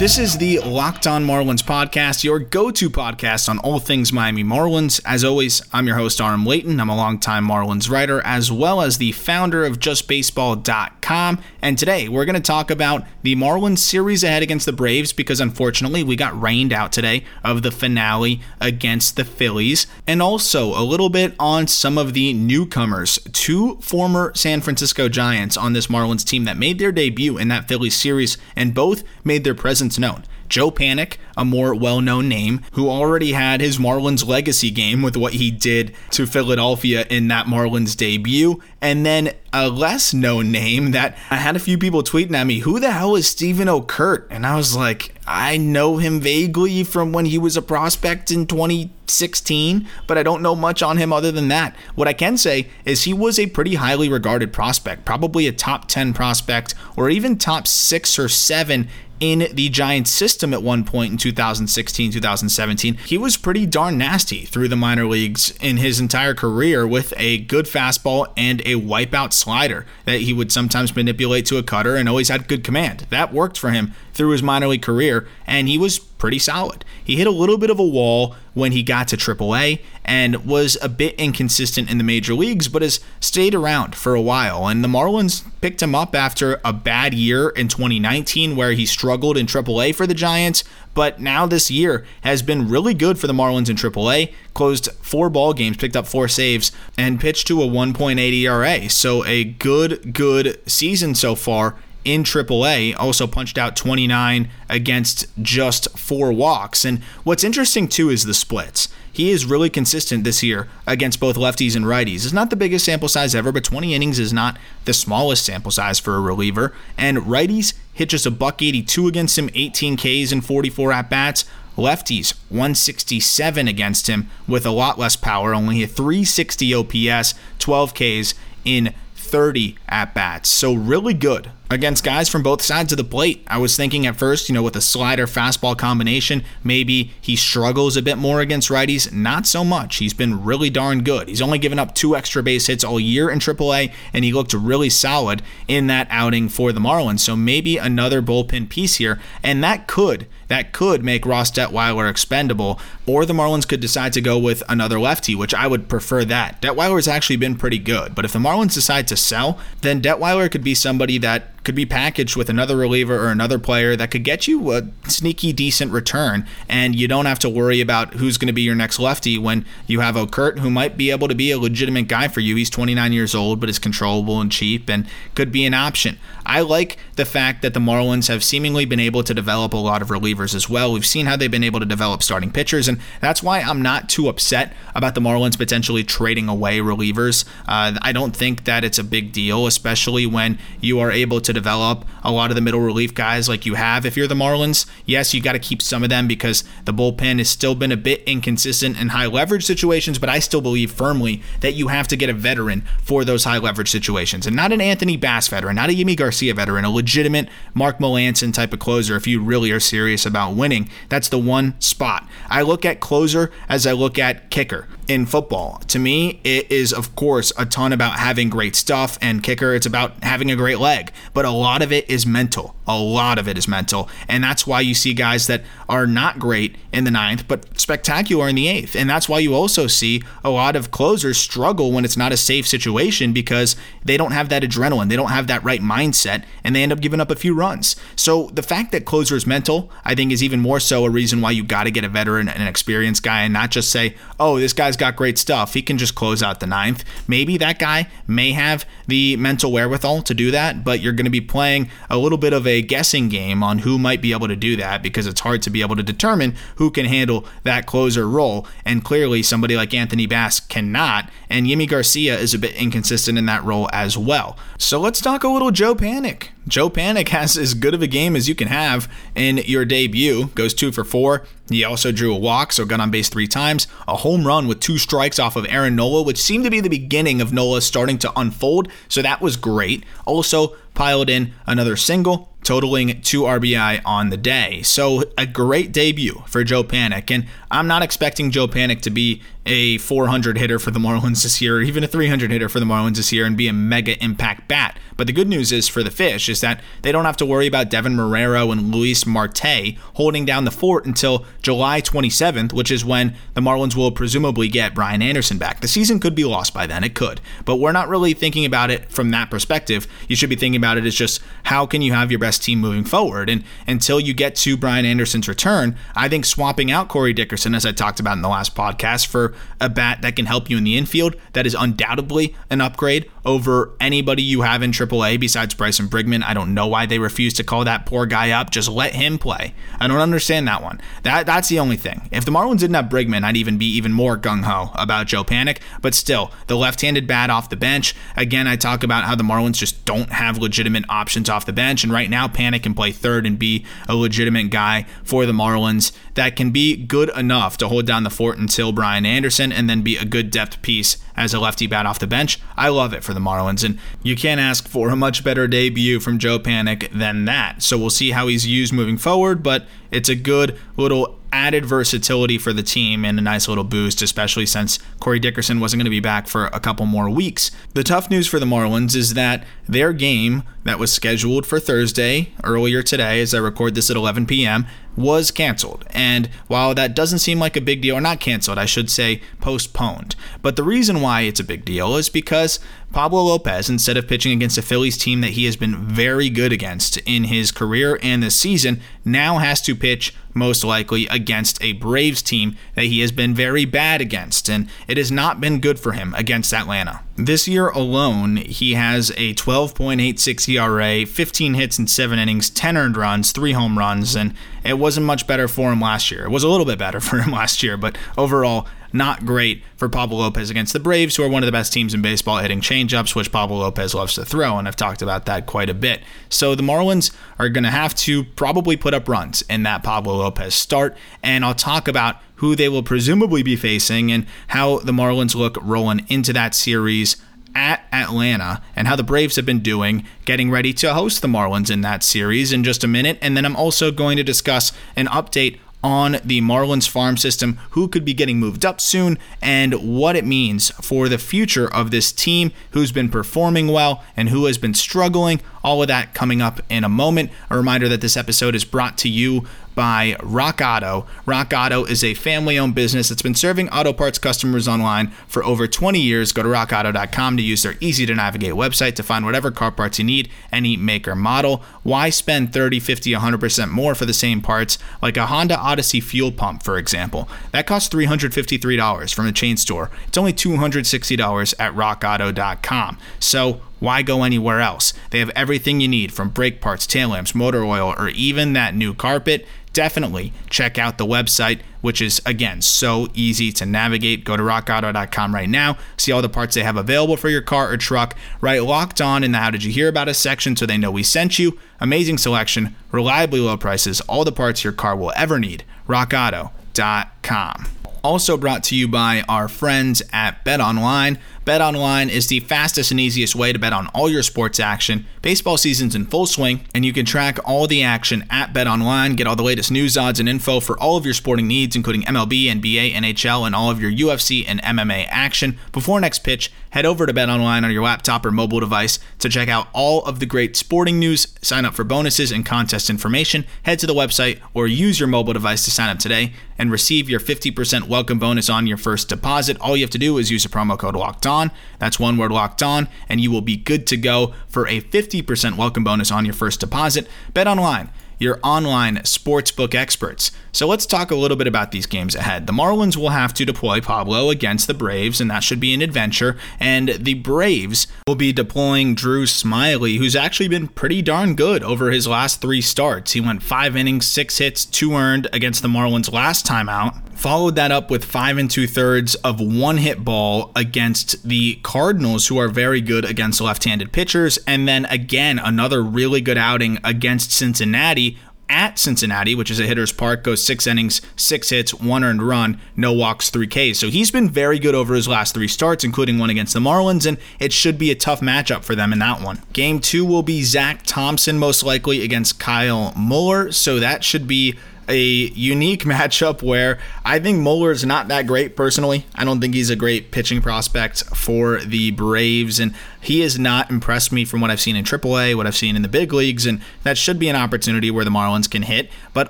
This is the Locked On Marlins podcast, your go to podcast on all things Miami Marlins. As always, I'm your host, Aram Leighton. I'm a longtime Marlins writer, as well as the founder of JustBaseball.com. And today, we're going to talk about the Marlins series ahead against the Braves because unfortunately, we got rained out today of the finale against the Phillies, and also a little bit on some of the newcomers, two former San Francisco Giants on this Marlins team that made their debut in that Phillies series, and both made their presence known. Joe Panik, a more well known name, who already had his Marlins legacy game with what he did to Philadelphia in that Marlins debut. And then a less known name that I had a few people tweeting at me, who the hell is Steven Okert? And I was like, I know him vaguely from when he was a prospect in 2016, but I don't know much on him other than that. What I can say is he was a pretty highly regarded prospect, probably a top 10 prospect or even top six or seven in the Giants system at one point in 2016, 2017. He was pretty darn nasty through the minor leagues in his entire career with a good fastball and a wipeout slider that he would sometimes manipulate to a cutter and always had good command. That worked for him through his minor league career, and he was pretty solid. He hit a little bit of a wall when he got to AAA and was a bit inconsistent in the major leagues, but has stayed around for a while. And the Marlins picked him up after a bad year in 2019 where he struggled in AAA for the Giants, but now this year has been really good for the Marlins in AAA. Closed four ball games, picked up four saves, and pitched to a 1.8 ERA. So a good, good season so far in AAA, also punched out 29 against just four walks. And what's interesting too is the splits. He is really consistent this year against both lefties and righties. It's not the biggest sample size ever, but 20 innings is not the smallest sample size for a reliever. And righties hit just a buck 82 against him, 18 Ks and 44 at bats. Lefties 167 against him with a lot less power, only a 360 OPS, 12 Ks in 30 at bats. So really good against guys from both sides of the plate. I was thinking at first, you know, with a slider fastball combination, maybe he struggles a bit more against righties. Not so much. He's been really darn good. He's only given up two extra base hits all year in AAA, and he looked really solid in that outing for the Marlins. So maybe another bullpen piece here, and that could that could make Ross Detwiler expendable, or the Marlins could decide to go with another lefty, which I would prefer that. Detwiler has actually been pretty good, but if the Marlins decide to sell, then Detwiler could be somebody that could be packaged with another reliever or another player that could get you a sneaky decent return and you don't have to worry about who's going to be your next lefty when you have Okert who might be able to be a legitimate guy for you. He's 29 years old but is controllable and cheap and could be an option. I like the fact that the Marlins have seemingly been able to develop a lot of relievers as well. We've seen how they've been able to develop starting pitchers and that's why I'm not too upset about the Marlins potentially trading away relievers. Uh, I don't think that it's a big deal especially when you are able to to develop a lot of the middle relief guys like you have if you're the Marlins. Yes, you got to keep some of them because the bullpen has still been a bit inconsistent in high leverage situations, but I still believe firmly that you have to get a veteran for those high leverage situations and not an Anthony Bass veteran, not a Yimi Garcia veteran, a legitimate Mark Melancon type of closer if you really are serious about winning. That's the one spot. I look at closer as I look at kicker in football. To me, it is, of course, a ton about having great stuff, and kicker, it's about having a great leg. But a lot of it is mental. A lot of it is mental. And that's why you see guys that are not great in the ninth, but spectacular in the eighth. And that's why you also see a lot of closers struggle when it's not a safe situation because they don't have that adrenaline, they don't have that right mindset, and they end up giving up a few runs. So the fact that closer is mental, I think, is even more so a reason why you got to get a veteran and an experienced guy and not just say, oh, this guy's got great stuff. He can just close out the ninth. Maybe that guy may have the mental wherewithal to do that, but you're going to be playing a little bit of a guessing game on who might be able to do that because it's hard to be able to determine who can handle that closer role. And clearly, somebody like Anthony Bass cannot. And Yimi Garcia is a bit inconsistent in that role as well. So let's talk a little Joe Panik. Joe Panik has as good of a game as you can have in your debut. Goes two for four. He also drew a walk, so got on base three times. A home run with two strikes off of Aaron Nola, which seemed to be the beginning of Nola starting to unfold. So that was great. Also piled in another single totaling two RBI on the day. So a great debut for Joe Panik. And I'm not expecting Joe Panik to be a 400 hitter for the Marlins this year, or even a 300 hitter for the Marlins this year, and be a mega impact bat. But the good news is for the Fish is that they don't have to worry about Deven Marrero and Luis Marte holding down the fort until July 27th, which is when the Marlins will presumably get Brian Anderson back. The season could be lost by then, it could. But we're not really thinking about it from that perspective. You should be thinking about it as just how can you have your best team moving forward? And until you get to Brian Anderson's return, I think swapping out Corey Dickerson, as I talked about in the last podcast, for a bat that can help you in the infield, that is undoubtedly an upgrade over anybody you have in AAA besides Bryson Brigman. I don't know why they refuse to call that poor guy up. Just let him play. I don't understand that one. That that's the only thing. If the Marlins didn't have Brigman, I'd even be even more gung ho about Joe Panik. But still, the left-handed bat off the bench. Again, I talk about how the Marlins just don't have legitimate options off the bench, and right now Panik can play third and be a legitimate guy for the Marlins that can be good enough to hold down the fort until Brian Anderson, and then be a good depth piece as a lefty bat off the bench. I love it for the Marlins, and you can't ask for a much better debut from Joe Panik than that. So we'll see how he's used moving forward, but it's a good little added versatility for the team and a nice little boost, especially since Corey Dickerson wasn't going to be back for a couple more weeks. The tough news for the Marlins is that their game that was scheduled for Thursday earlier today, as I record this at 11 p.m., was canceled. And while that doesn't seem like a big deal, or not canceled, I should say postponed. But the reason why it's a big deal is because Pablo Lopez, instead of pitching against a Phillies team that he has been very good against in his career and this season, now has to pitch most likely against a Braves team that he has been very bad against, and it has not been good for him against Atlanta. This year alone, he has a 12.86 ERA, 15 hits in 7 innings, 10 earned runs, 3 home runs, and it wasn't much better for him last year. It was a little bit better for him last year, but overall, not great for Pablo Lopez against the Braves, who are one of the best teams in baseball hitting changeups, which Pablo Lopez loves to throw, and I've talked about that quite a bit. So the Marlins are going to have to probably put up runs in that Pablo Lopez start, and I'll talk about who they will presumably be facing and how the Marlins look rolling into that series at Atlanta and how the Braves have been doing getting ready to host the Marlins in that series in just a minute. And then I'm also going to discuss an update on the Marlins farm system, who could be getting moved up soon, and what it means for the future of this team who's been performing well and who has been struggling. All of that coming up in a moment. A reminder that this episode is brought to you by Rock Auto. Rock Auto is a family owned business that's been serving auto parts customers online for over 20 years. Go to rockauto.com to use their easy to navigate website to find whatever car parts you need, any make or model. Why spend 30, 50, 100% more for the same parts, like a Honda Odyssey fuel pump, for example? That costs $353 from a chain store. It's only $260 at rockauto.com. So, why go anywhere else? They have everything you need from brake parts, tail lamps, motor oil, or even that new carpet. Definitely check out the website, which is again so easy to navigate. Go to rockauto.com right now, see all the parts they have available for your car or truck. Right locked on in the How Did You Hear About Us section so they know we sent you. Amazing selection, reliably low prices, all the parts your car will ever need. RockAuto.com. Also brought to you by our friends at Bet Online. Bet Online is the fastest and easiest way to bet on all your sports action. Baseball season's in full swing, and you can track all the action at Bet Online. Get all the latest news, odds, and info for all of your sporting needs, including MLB, NBA, NHL, and all of your UFC and MMA action. Before next pitch, head over to Bet Online on your laptop or mobile device to check out all of the great sporting news, sign up for bonuses and contest information. Head to the website or use your mobile device to sign up today and receive your 50% welcome bonus on your first deposit. All you have to do is use the promo code Locked On. That's one word Locked On, and you will be good to go for a 50% welcome bonus on your first deposit. Bet Online your online sportsbook experts. So let's talk a little bit about these games ahead. The Marlins will have to deploy Pablo against the Braves, and that should be an adventure. And the Braves will be deploying Drew Smyly, who's actually been pretty darn good over his last three starts. He went five innings, six hits, two earned against the Marlins last time out. Followed that up with five and two thirds of one hit ball against the Cardinals, who are very good against left handed pitchers. And then again, another really good outing against Cincinnati, at Cincinnati, which is a hitter's park, goes six innings, six hits, one earned run, no walks, three Ks. So he's been very good over his last three starts, including one against the Marlins, and it should be a tough matchup for them in that one. Game two will be Zach Thompson, most likely, against Kyle Muller. So that should be a unique matchup where I think Muller's not that great personally. I don't think he's a great pitching prospect for the Braves, and he has not impressed me from what I've seen in AAA, what I've seen in the big leagues, and that should be an opportunity where the Marlins can hit. But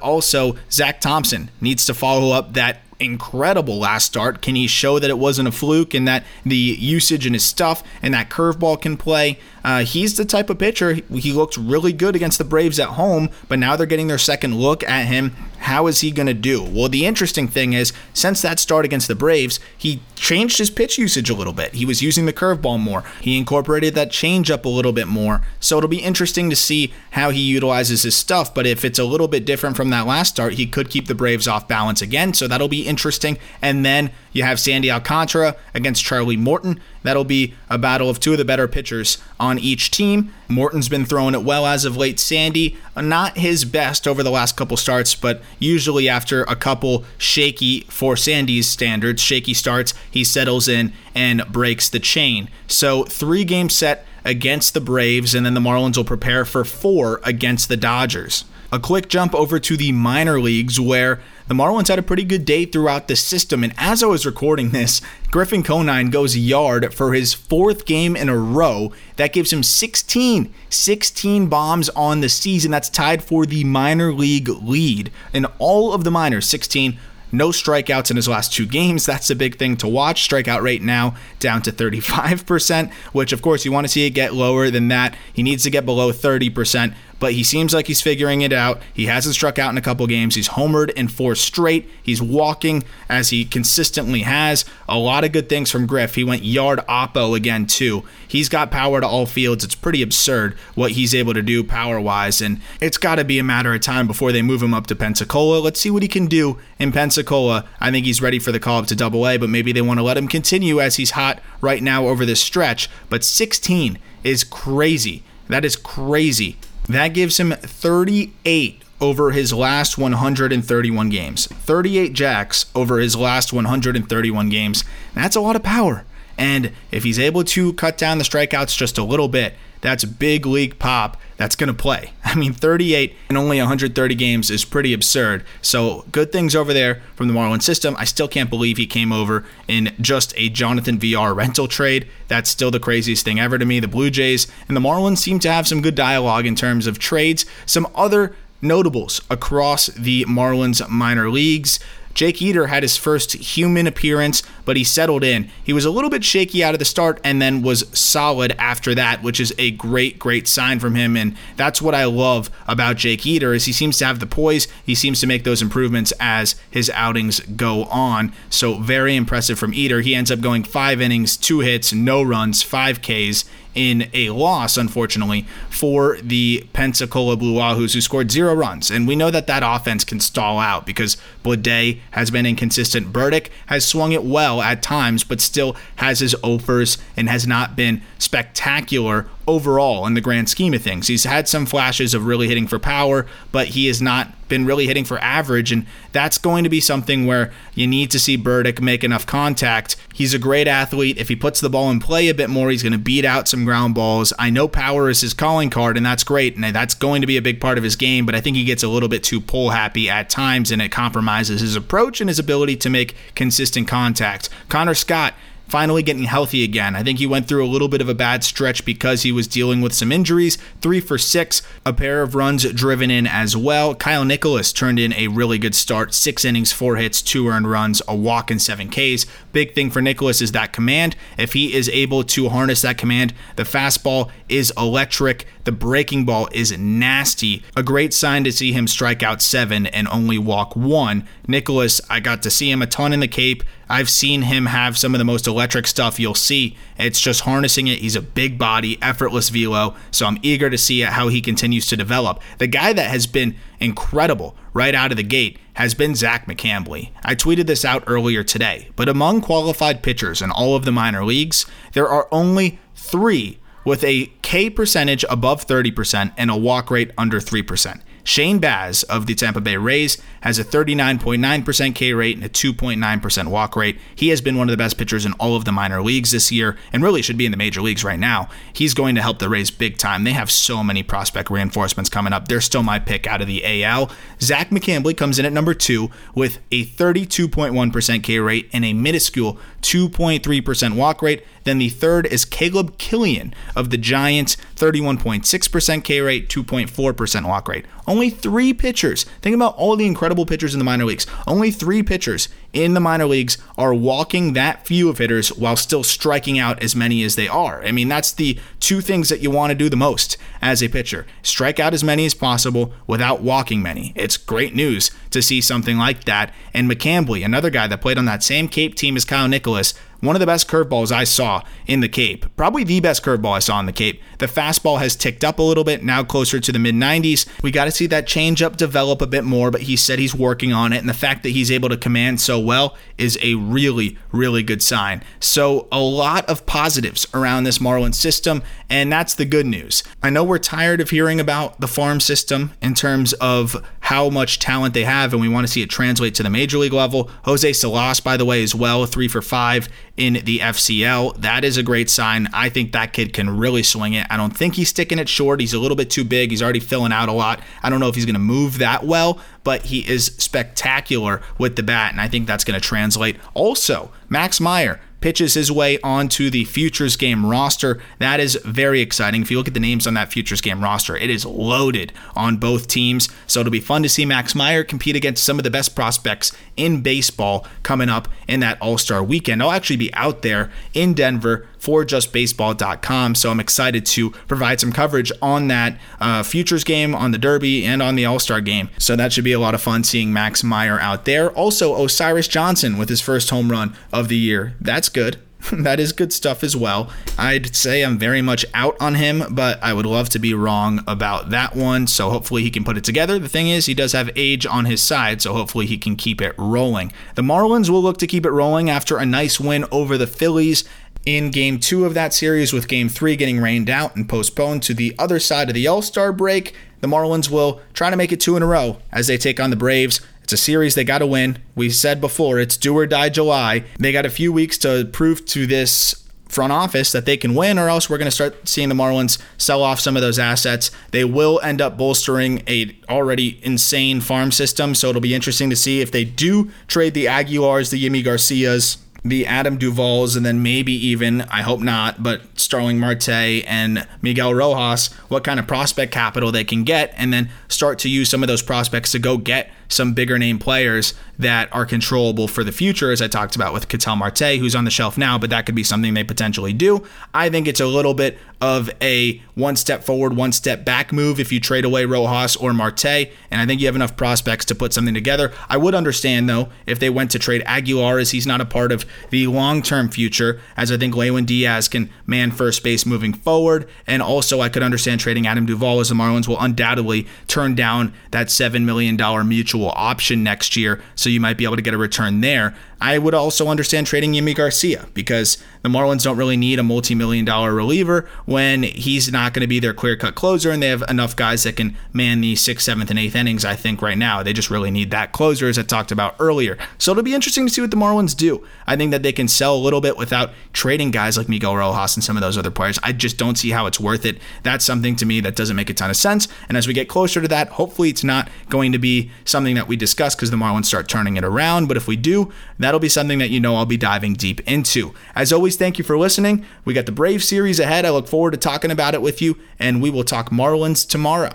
also, Zach Thompson needs to follow up that incredible last start? Can he show that it wasn't a fluke and that the usage in his stuff and that curveball can play? Uh, he's the type of pitcher. He looked really good against the Braves at home, but now they're getting their second look at him. How is he going to do? Well, the interesting thing is, since that start against the Braves, he changed his pitch usage a little bit. He was using the curveball more. He incorporated that changeup a little bit more. So it'll be interesting to see how he utilizes his stuff. But if it's a little bit different from that last start, he could keep the Braves off balance again. So that'll be interesting. And then you have Sandy Alcantara against Charlie Morton. That'll be a battle of two of the better pitchers on each team. Morton's been throwing it well as of late. Sandy, uh, not his best over the last couple starts, but usually after a couple shaky, for Sandy's standards, shaky starts, he settles in and breaks the chain. So, three game set against the Braves, and then the Marlins will prepare for four against the Dodgers. A quick jump over to the minor leagues where the Marlins had a pretty good day throughout the system. And as I was recording this, Griffin Conine goes yard for his fourth game in a row. That gives him 16, 16 bombs on the season. That's tied for the minor league lead. In all of the minors, 16 no strikeouts in his last two games. That's a big thing to watch. Strikeout rate now down to 35%, which of course you want to see it get lower than that. He needs to get below 30% but he seems like he's figuring it out. He hasn't struck out in a couple games. He's homered in four straight. He's walking as he consistently has. A lot of good things from Griff. He went yard oppo again, too. He's got power to all fields. It's pretty absurd what he's able to do power wise, and it's got to be a matter of time before they move him up to Pensacola. Let's see what he can do in Pensacola. I think he's ready for the call up to double A, but maybe they want to let him continue as he's hot right now over this stretch. But 16 is crazy. That is crazy that gives him 38 over his last 131 games. 38 jacks over his last 131 games. That's a lot of power. And if he's able to cut down the strikeouts just a little bit, that's big league pop that's going to play. I mean, 38 and only 130 games is pretty absurd. So, good things over there from the Marlins system. I still can't believe he came over in just a Jonathan Villar rental trade. That's still the craziest thing ever to me. The Blue Jays and the Marlins seem to have some good dialogue in terms of trades. Some other notables across the Marlins minor leagues. Jake Eder had his first human appearance, but he settled in. He was a little bit shaky out of the start and then was solid after that, which is a great, great sign from him. And that's what I love about Jake Eder is he seems to have the poise. He seems to make those improvements as his outings go on. So very impressive from Eder. He ends up going five innings, two hits, no runs, five Ks in a loss, unfortunately, for the Pensacola Blue Wahoos, who scored zero runs. And we know that that offense can stall out because Bleday has been inconsistent. Burdick has swung it well at times, but still has his offers and has not been spectacular overall in the grand scheme of things. He's had some flashes of really hitting for power, but he has not been really hitting for average, and that's going to be something where you need to see Burdick make enough contact. He's a great athlete. If he puts the ball in play a bit more, he's going to beat out some ground balls. I know power is his calling card, and that's great, and that's going to be a big part of his game, but I think he gets a little bit too pull happy at times, and it compromises his approach and his ability to make consistent contact. Connor Scott finally getting healthy again. I think he went through a little bit of a bad stretch because he was dealing with some injuries. Three for six, a pair of runs driven in as well. Kyle Nicolas turned in a really good start. Six innings, four hits, two earned runs, a walk, and seven Ks. Big thing for Nicolas is that command. If he is able to harness that command, the fastball is electric. The breaking ball is nasty. A great sign to see him strike out seven and only walk one. Nicolas, I got to see him a ton in the Cape. I've seen him have some of the most electric stuff you'll see. It's just harnessing it. He's a big body, effortless velo. So I'm eager to see how he continues to develop. The guy that has been incredible right out of the gate has been Zach McCambley. I tweeted this out earlier today, but among qualified pitchers in all of the minor leagues, there are only three with a K percentage above 30% and a walk rate under 3%. Shane Baz of the Tampa Bay Rays has a 39.9% K rate and a 2.9% walk rate. He has been one of the best pitchers in all of the minor leagues this year and really should be in the major leagues right now. He's going to help the Rays big time. They have so many prospect reinforcements coming up. They're still my pick out of the AL. Zach McCambley comes in at number two with a 32.1% K rate and a minuscule 2.3% walk rate. Then the third is Caleb Killian of the Giants, 31.6% K rate, 2.4% walk rate. Only three pitchers. Think about all the incredible pitchers in the minor leagues. Only three pitchers in the minor leagues are walking that few of hitters while still striking out as many as they are. I mean, that's the two things that you want to do the most as a pitcher strike out as many as possible without walking many. It's great news to see something like that. And McCambley, another guy that played on that same Cape team as Kyle Nicolas, one of the best curveballs I saw in the Cape. Probably the best curveball I saw in the Cape. The fastball has ticked up a little bit, now closer to the mid 90s. We got to see that changeup develop a bit more, but he said he's working on it. And the fact that he's able to command so well is a really, really good sign. So, a lot of positives around this Marlins system, and that's the good news. I know we're tired of hearing about the farm system in terms of how much talent they have, and we want to see it translate to the major league level. Jose Salas, by the way, as well, three for five in the FCL. That is a great sign. I think that kid can really swing it. I don't think he's sticking it short. He's a little bit too big. He's already filling out a lot. I don't know if he's going to move that well, but he is spectacular with the bat, and I think that's going to translate. Also, Max Meyer pitches his way onto the Futures Game roster. That is very exciting. If you look at the names on that Futures Game roster, it is loaded on both teams. So it'll be fun to see Max Meyer compete against some of the best prospects in baseball coming up in that All Star weekend. I'll actually be out there in Denver for justbaseball.com. So I'm excited to provide some coverage on that uh, futures game, on the Derby, and on the All Star game. So that should be a lot of fun seeing Max Meyer out there. Also, Osiris Johnson with his first home run of the year. That's good. that is good stuff as well. I'd say I'm very much out on him, but I would love to be wrong about that one. So hopefully he can put it together. The thing is, he does have age on his side, so hopefully he can keep it rolling. The Marlins will look to keep it rolling after a nice win over the Phillies in game two of that series, with game three getting rained out and postponed to the other side of the All Star break, the Marlins will try to make it two in a row as they take on the Braves. It's a series they got to win. We said before, it's do or die July. They got a few weeks to prove to this front office that they can win, or else we're going to start seeing the Marlins sell off some of those assets. They will end up bolstering a already insane farm system, so it'll be interesting to see if they do trade the Aguilars, the Yimi Garcias, the Adam Duvals, and then maybe even, I hope not, but Starling Marte and Miguel Rojas, what kind of prospect capital they can get, and then start to use some of those prospects to go get some bigger name players that are controllable for the future, as I talked about with Ketel Marte, who's on the shelf now, but that could be something they potentially do. I think it's a little bit of a one step forward, one step back move if you trade away Rojas or Marte, and I think you have enough prospects to put something together. I would understand, though, if they went to trade Aguilar, as he's not a part of the long term future, as I think Lewin Diaz can man first base moving forward, and also I could understand trading Adam Duvall, as the Marlins will undoubtedly turn down that $7 million mutual option next year, so you might be able to get a return there. I would also understand trading Yimi Garcia because the Marlins don't really need a multi million dollar reliever when he's not going to be their clear cut closer, and they have enough guys that can man the sixth, seventh, and eighth innings, I think, right now. They just really need that closer, as I talked about earlier. So it'll be interesting to see what the Marlins do. I think that they can sell a little bit without trading guys like Miguel Rojas and some of those other players. I just don't see how it's worth it. That's something to me that doesn't make a ton of sense. And as we get closer to that, hopefully it's not going to be something that we discuss because the Marlins start turning it around. But if we do, that'll be something that you know I'll be diving deep into. As always, thank you for listening. We got the Brave series ahead. I look forward to talking about it with you, and we will talk Marlins tomorrow.